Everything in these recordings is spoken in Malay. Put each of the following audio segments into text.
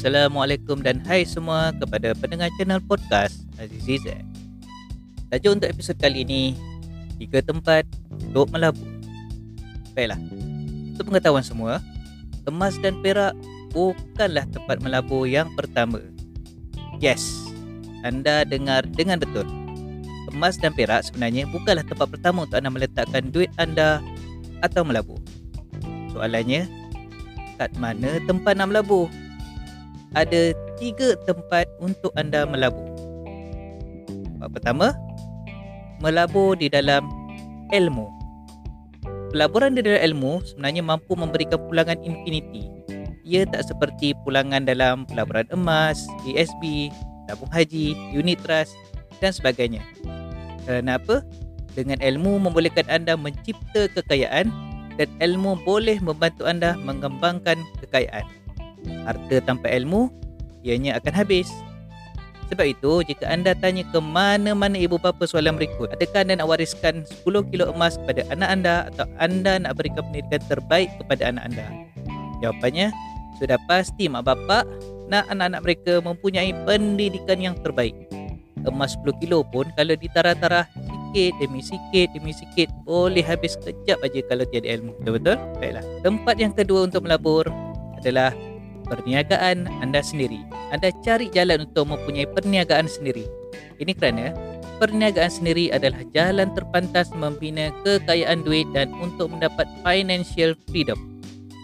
Assalamualaikum dan hai semua kepada pendengar channel podcast Azizi Z. Tajuk untuk episod kali ini, tiga tempat untuk melabur. Baiklah, untuk pengetahuan semua, emas dan perak bukanlah tempat melabur yang pertama. Yes, anda dengar dengan betul. Emas dan perak sebenarnya bukanlah tempat pertama untuk anda meletakkan duit anda atau melabur. Soalannya, kat mana tempat nak melabur? Ada tiga tempat untuk anda melabur. Tempat pertama, melabur di dalam ilmu. Pelaburan di dalam ilmu sebenarnya mampu memberikan pulangan infinity. Ia tak seperti pulangan dalam pelaburan emas, ESB, tabung haji, unit trust dan sebagainya. Kenapa? Dengan ilmu membolehkan anda mencipta kekayaan dan ilmu boleh membantu anda mengembangkan kekayaan harta tanpa ilmu ianya akan habis. Sebab itu, jika anda tanya ke mana-mana ibu bapa soalan berikut, adakah anda nak wariskan 10 kilo emas kepada anak anda atau anda nak berikan pendidikan terbaik kepada anak anda? Jawapannya, sudah pasti mak bapak nak anak-anak mereka mempunyai pendidikan yang terbaik. Emas 10 kilo pun kalau ditara-tara sikit demi sikit demi sikit boleh habis kejap aja kalau tiada ilmu. Betul-betul? Baiklah. Tempat yang kedua untuk melabur adalah perniagaan anda sendiri. Anda cari jalan untuk mempunyai perniagaan sendiri. Ini kerana perniagaan sendiri adalah jalan terpantas membina kekayaan duit dan untuk mendapat financial freedom.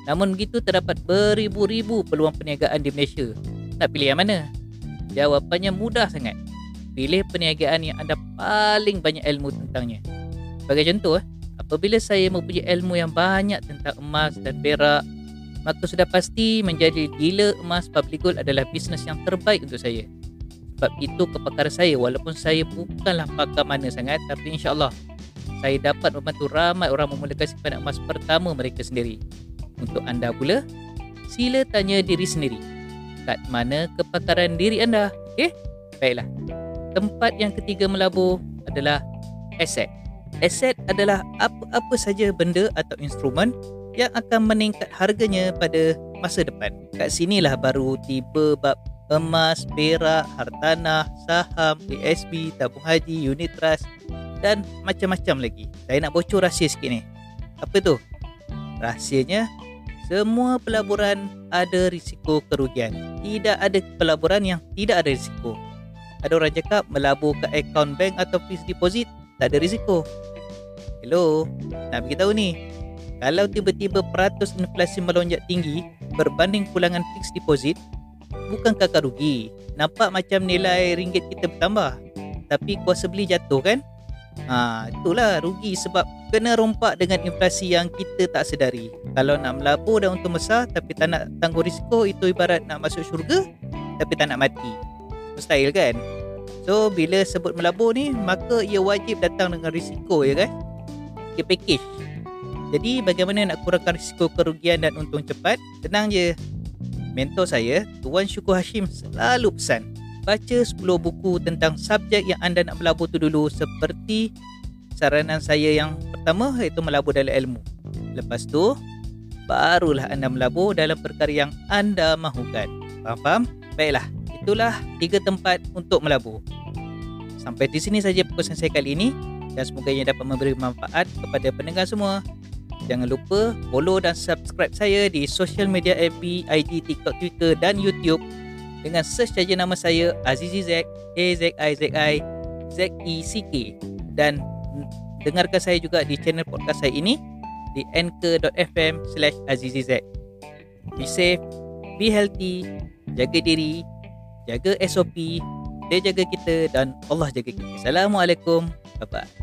Namun begitu terdapat beribu-ribu peluang perniagaan di Malaysia. Nak pilih yang mana? Jawapannya mudah sangat. Pilih perniagaan yang anda paling banyak ilmu tentangnya. Sebagai contoh, apabila saya mempunyai ilmu yang banyak tentang emas dan perak, maka sudah pasti menjadi dealer emas public gold adalah bisnes yang terbaik untuk saya. Sebab itu kepakaran saya walaupun saya bukanlah pakar mana sangat tapi insyaAllah saya dapat membantu ramai orang memulakan simpanan emas pertama mereka sendiri. Untuk anda pula, sila tanya diri sendiri. Kat mana kepakaran diri anda? Okey? Baiklah. Tempat yang ketiga melabur adalah aset. Aset adalah apa-apa saja benda atau instrumen yang akan meningkat harganya pada masa depan. Kat sinilah baru tiba bab emas, perak, hartanah, saham, ASB, tabung haji, unit trust dan macam-macam lagi. Saya nak bocor rahsia sikit ni. Apa tu? Rahsianya, semua pelaburan ada risiko kerugian. Tidak ada pelaburan yang tidak ada risiko. Ada orang cakap melabur ke akaun bank atau fixed deposit, tak ada risiko. Hello, nak beritahu ni, kalau tiba-tiba peratus inflasi melonjak tinggi berbanding pulangan fixed deposit, bukan kakak rugi. Nampak macam nilai ringgit kita bertambah. Tapi kuasa beli jatuh kan? Ha, itulah rugi sebab kena rompak dengan inflasi yang kita tak sedari. Kalau nak melabur dan untung besar tapi tak nak tanggung risiko, itu ibarat nak masuk syurga tapi tak nak mati. Mustahil kan? So, bila sebut melabur ni, maka ia wajib datang dengan risiko ya kan? Dia package. Jadi bagaimana nak kurangkan risiko kerugian dan untung cepat? Tenang je. Mentor saya, Tuan Syukur Hashim selalu pesan, baca 10 buku tentang subjek yang anda nak melabur tu dulu seperti saranan saya yang pertama iaitu melabur dalam ilmu. Lepas tu, barulah anda melabur dalam perkara yang anda mahukan. Faham-faham? Baiklah, itulah tiga tempat untuk melabur. Sampai di sini saja perkongsian saya kali ini dan semoga ia dapat memberi manfaat kepada pendengar semua. Jangan lupa follow dan subscribe saya di social media FB, IG, TikTok, Twitter dan YouTube dengan search saja nama saya Azizi Z, A-Z-I-Z-I, Z-E-C-K dan dengarkan saya juga di channel podcast saya ini di anchor.fm slash azizz. Be safe, be healthy, jaga diri, jaga SOP, dia jaga kita dan Allah jaga kita. Assalamualaikum. Bye-bye.